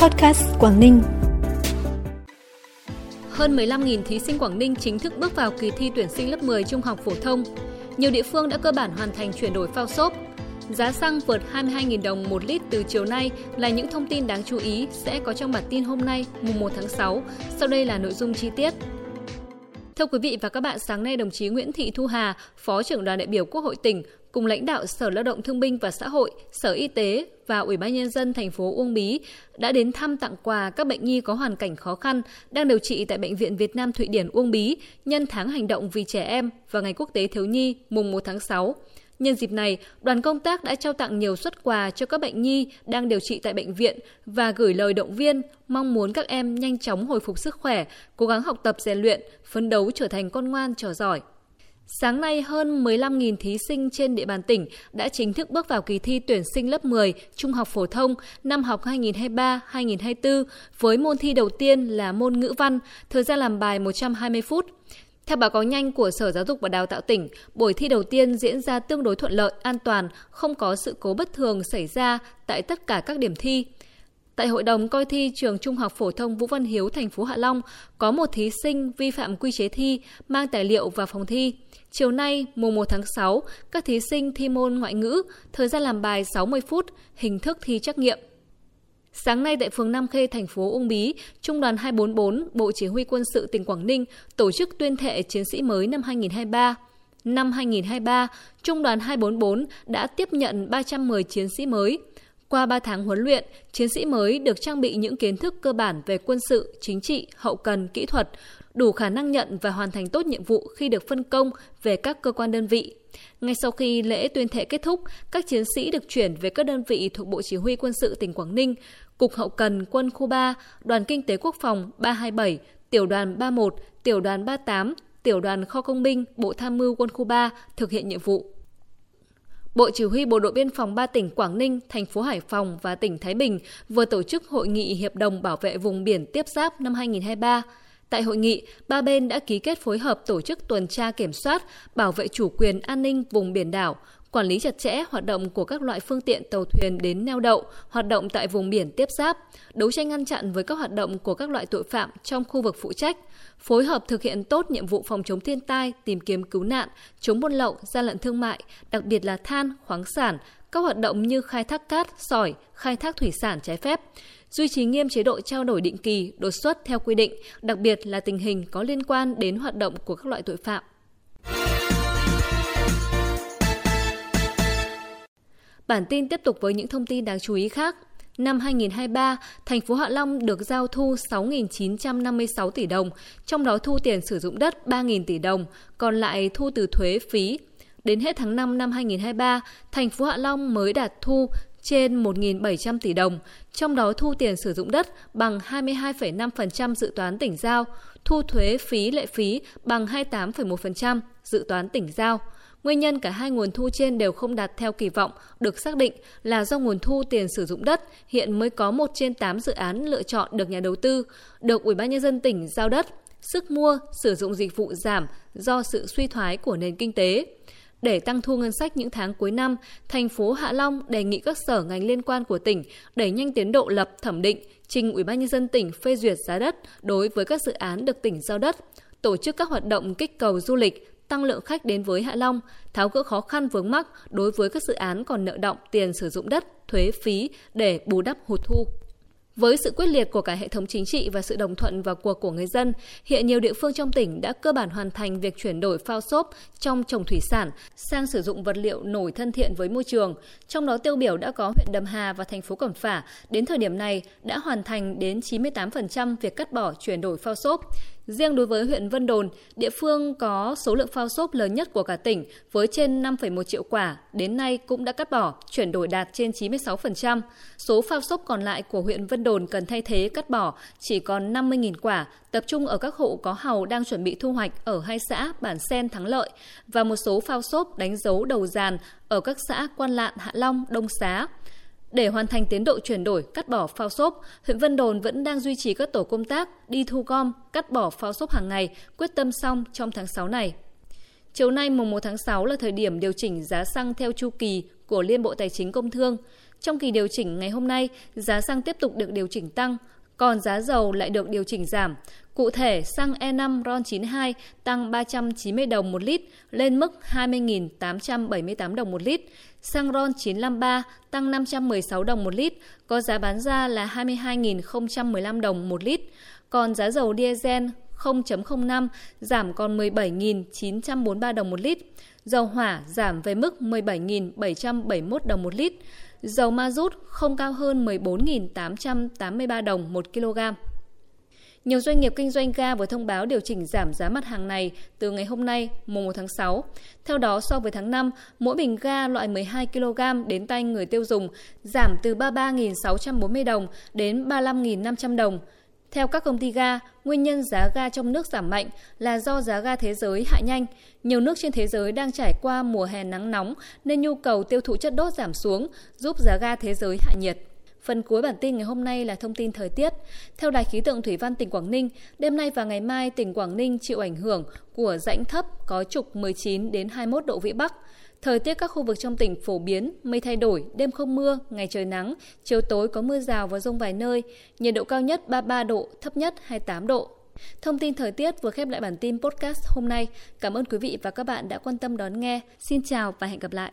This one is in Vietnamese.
Podcast Quảng Ninh. Hơn 15.000 thí sinh Quảng Ninh chính thức bước vào kỳ thi tuyển sinh lớp 10 trung học phổ thông. Nhiều địa phương đã cơ bản hoàn thành chuyển đổi phao xốp. Giá xăng vượt 22.000 đồng một lít từ chiều nay là những thông tin đáng chú ý sẽ có trong bản tin hôm nay, mùng 1 tháng 6. Sau đây là nội dung chi tiết. Thưa quý vị và các bạn, sáng nay đồng chí Nguyễn Thị Thu Hà, Phó trưởng đoàn đại biểu Quốc hội tỉnh cùng lãnh đạo Sở Lao động Thương binh và Xã hội, Sở Y tế và Ủy ban nhân dân thành phố Uông Bí đã đến thăm tặng quà các bệnh nhi có hoàn cảnh khó khăn đang điều trị tại bệnh viện Việt Nam Thụy Điển Uông Bí nhân tháng hành động vì trẻ em và Ngày Quốc tế thiếu nhi mùng 1 tháng 6. Nhân dịp này, đoàn công tác đã trao tặng nhiều xuất quà cho các bệnh nhi đang điều trị tại bệnh viện và gửi lời động viên, mong muốn các em nhanh chóng hồi phục sức khỏe, cố gắng học tập rèn luyện, phấn đấu trở thành con ngoan trò giỏi. Sáng nay, hơn 15.000 thí sinh trên địa bàn tỉnh đã chính thức bước vào kỳ thi tuyển sinh lớp 10 Trung học phổ thông năm học 2023-2024 với môn thi đầu tiên là môn ngữ văn, thời gian làm bài 120 phút. Theo báo cáo nhanh của Sở Giáo dục và Đào tạo tỉnh, buổi thi đầu tiên diễn ra tương đối thuận lợi, an toàn, không có sự cố bất thường xảy ra tại tất cả các điểm thi. Tại hội đồng coi thi trường Trung học phổ thông Vũ Văn Hiếu thành phố Hạ Long có một thí sinh vi phạm quy chế thi mang tài liệu vào phòng thi. Chiều nay, mùng 1 tháng 6, các thí sinh thi môn ngoại ngữ, thời gian làm bài 60 phút, hình thức thi trắc nghiệm. Sáng nay tại phường Nam Khê, thành phố Uông Bí, Trung đoàn 244, Bộ Chỉ huy Quân sự tỉnh Quảng Ninh tổ chức tuyên thệ chiến sĩ mới năm 2023. Năm 2023, Trung đoàn 244 đã tiếp nhận 310 chiến sĩ mới. Qua 3 tháng huấn luyện, chiến sĩ mới được trang bị những kiến thức cơ bản về quân sự, chính trị, hậu cần, kỹ thuật, đủ khả năng nhận và hoàn thành tốt nhiệm vụ khi được phân công về các cơ quan đơn vị. Ngay sau khi lễ tuyên thệ kết thúc, các chiến sĩ được chuyển về các đơn vị thuộc Bộ Chỉ huy Quân sự tỉnh Quảng Ninh, Cục Hậu cần Quân khu 3, Đoàn Kinh tế Quốc phòng 327, Tiểu đoàn 31, Tiểu đoàn 38, Tiểu đoàn Kho Công binh, Bộ Tham mưu Quân khu 3 thực hiện nhiệm vụ. Bộ Chỉ huy Bộ đội Biên phòng ba tỉnh Quảng Ninh, thành phố Hải Phòng và tỉnh Thái Bình vừa tổ chức hội nghị hiệp đồng bảo vệ vùng biển tiếp giáp năm 2023. Tại hội nghị, ba bên đã ký kết phối hợp tổ chức tuần tra kiểm soát, bảo vệ chủ quyền an ninh vùng biển đảo, quản lý chặt chẽ hoạt động của các loại phương tiện tàu thuyền đến neo đậu, hoạt động tại vùng biển tiếp giáp, đấu tranh ngăn chặn với các hoạt động của các loại tội phạm trong khu vực phụ trách, phối hợp thực hiện tốt nhiệm vụ phòng chống thiên tai, tìm kiếm cứu nạn, chống buôn lậu, gian lận thương mại, đặc biệt là than, khoáng sản, các hoạt động như khai thác cát, sỏi, khai thác thủy sản trái phép, duy trì nghiêm chế độ trao đổi định kỳ, đột xuất theo quy định, đặc biệt là tình hình có liên quan đến hoạt động của các loại tội phạm. Bản tin tiếp tục với những thông tin đáng chú ý khác. Năm 2023, thành phố Hạ Long được giao thu 6.956 tỷ đồng, trong đó thu tiền sử dụng đất 3.000 tỷ đồng, còn lại thu từ thuế phí. Đến hết tháng 5 năm 2023, thành phố Hạ Long mới đạt thu trên 1.700 tỷ đồng, trong đó thu tiền sử dụng đất bằng 22,5% dự toán tỉnh giao, thu thuế phí lệ phí bằng 28,1% dự toán tỉnh giao. Nguyên nhân cả hai nguồn thu trên đều không đạt theo kỳ vọng được xác định là do nguồn thu tiền sử dụng đất hiện mới có 1 trên 8 dự án lựa chọn được nhà đầu tư, được Ủy ban nhân dân tỉnh giao đất, sức mua sử dụng dịch vụ giảm do sự suy thoái của nền kinh tế. Để tăng thu ngân sách những tháng cuối năm, thành phố Hạ Long đề nghị các sở ngành liên quan của tỉnh đẩy nhanh tiến độ lập thẩm định, trình Ủy ban nhân dân tỉnh phê duyệt giá đất đối với các dự án được tỉnh giao đất, tổ chức các hoạt động kích cầu du lịch, tăng lượng khách đến với Hạ Long, tháo gỡ khó khăn vướng mắc đối với các dự án còn nợ động tiền sử dụng đất, thuế phí để bù đắp hụt thu. Với sự quyết liệt của cả hệ thống chính trị và sự đồng thuận vào cuộc của người dân, hiện nhiều địa phương trong tỉnh đã cơ bản hoàn thành việc chuyển đổi phao xốp trong trồng thủy sản sang sử dụng vật liệu nổi thân thiện với môi trường. Trong đó tiêu biểu đã có huyện Đầm Hà và thành phố Cẩm Phả, đến thời điểm này đã hoàn thành đến 98% việc cắt bỏ chuyển đổi phao xốp. Riêng đối với huyện Vân Đồn, địa phương có số lượng phao xốp lớn nhất của cả tỉnh với trên 5,1 triệu quả, đến nay cũng đã cắt bỏ, chuyển đổi đạt trên 96%. Số phao xốp còn lại của huyện Vân Đồn cần thay thế cắt bỏ chỉ còn 50.000 quả, tập trung ở các hộ có hầu đang chuẩn bị thu hoạch ở hai xã Bản Sen Thắng Lợi và một số phao xốp đánh dấu đầu dàn ở các xã Quan Lạn, Hạ Long, Đông Xá. Để hoàn thành tiến độ chuyển đổi cắt bỏ phao xốp, huyện Vân Đồn vẫn đang duy trì các tổ công tác đi thu gom, cắt bỏ phao xốp hàng ngày, quyết tâm xong trong tháng 6 này. Chiều nay mùng 1 tháng 6 là thời điểm điều chỉnh giá xăng theo chu kỳ của Liên Bộ Tài chính Công Thương. Trong kỳ điều chỉnh ngày hôm nay, giá xăng tiếp tục được điều chỉnh tăng, còn giá dầu lại được điều chỉnh giảm. Cụ thể, xăng E5 RON92 tăng 390 đồng một lít lên mức 20.878 đồng một lít. Xăng RON 953 tăng 516 đồng một lít, có giá bán ra là 22.015 đồng một lít. Còn giá dầu diesel 0.05 giảm còn 17.943 đồng một lít. Dầu hỏa giảm về mức 17.771 đồng một lít. Dầu ma rút không cao hơn 14.883 đồng một kg. Nhiều doanh nghiệp kinh doanh ga vừa thông báo điều chỉnh giảm giá mặt hàng này từ ngày hôm nay, mùng 1 tháng 6. Theo đó, so với tháng 5, mỗi bình ga loại 12 kg đến tay người tiêu dùng giảm từ 33.640 đồng đến 35.500 đồng. Theo các công ty ga, nguyên nhân giá ga trong nước giảm mạnh là do giá ga thế giới hạ nhanh. Nhiều nước trên thế giới đang trải qua mùa hè nắng nóng nên nhu cầu tiêu thụ chất đốt giảm xuống, giúp giá ga thế giới hạ nhiệt. Phần cuối bản tin ngày hôm nay là thông tin thời tiết. Theo Đài khí tượng thủy văn tỉnh Quảng Ninh, đêm nay và ngày mai tỉnh Quảng Ninh chịu ảnh hưởng của rãnh thấp có trục 19 đến 21 độ vĩ Bắc. Thời tiết các khu vực trong tỉnh phổ biến, mây thay đổi, đêm không mưa, ngày trời nắng, chiều tối có mưa rào và rông vài nơi, nhiệt độ cao nhất 33 độ, thấp nhất 28 độ. Thông tin thời tiết vừa khép lại bản tin podcast hôm nay. Cảm ơn quý vị và các bạn đã quan tâm đón nghe. Xin chào và hẹn gặp lại.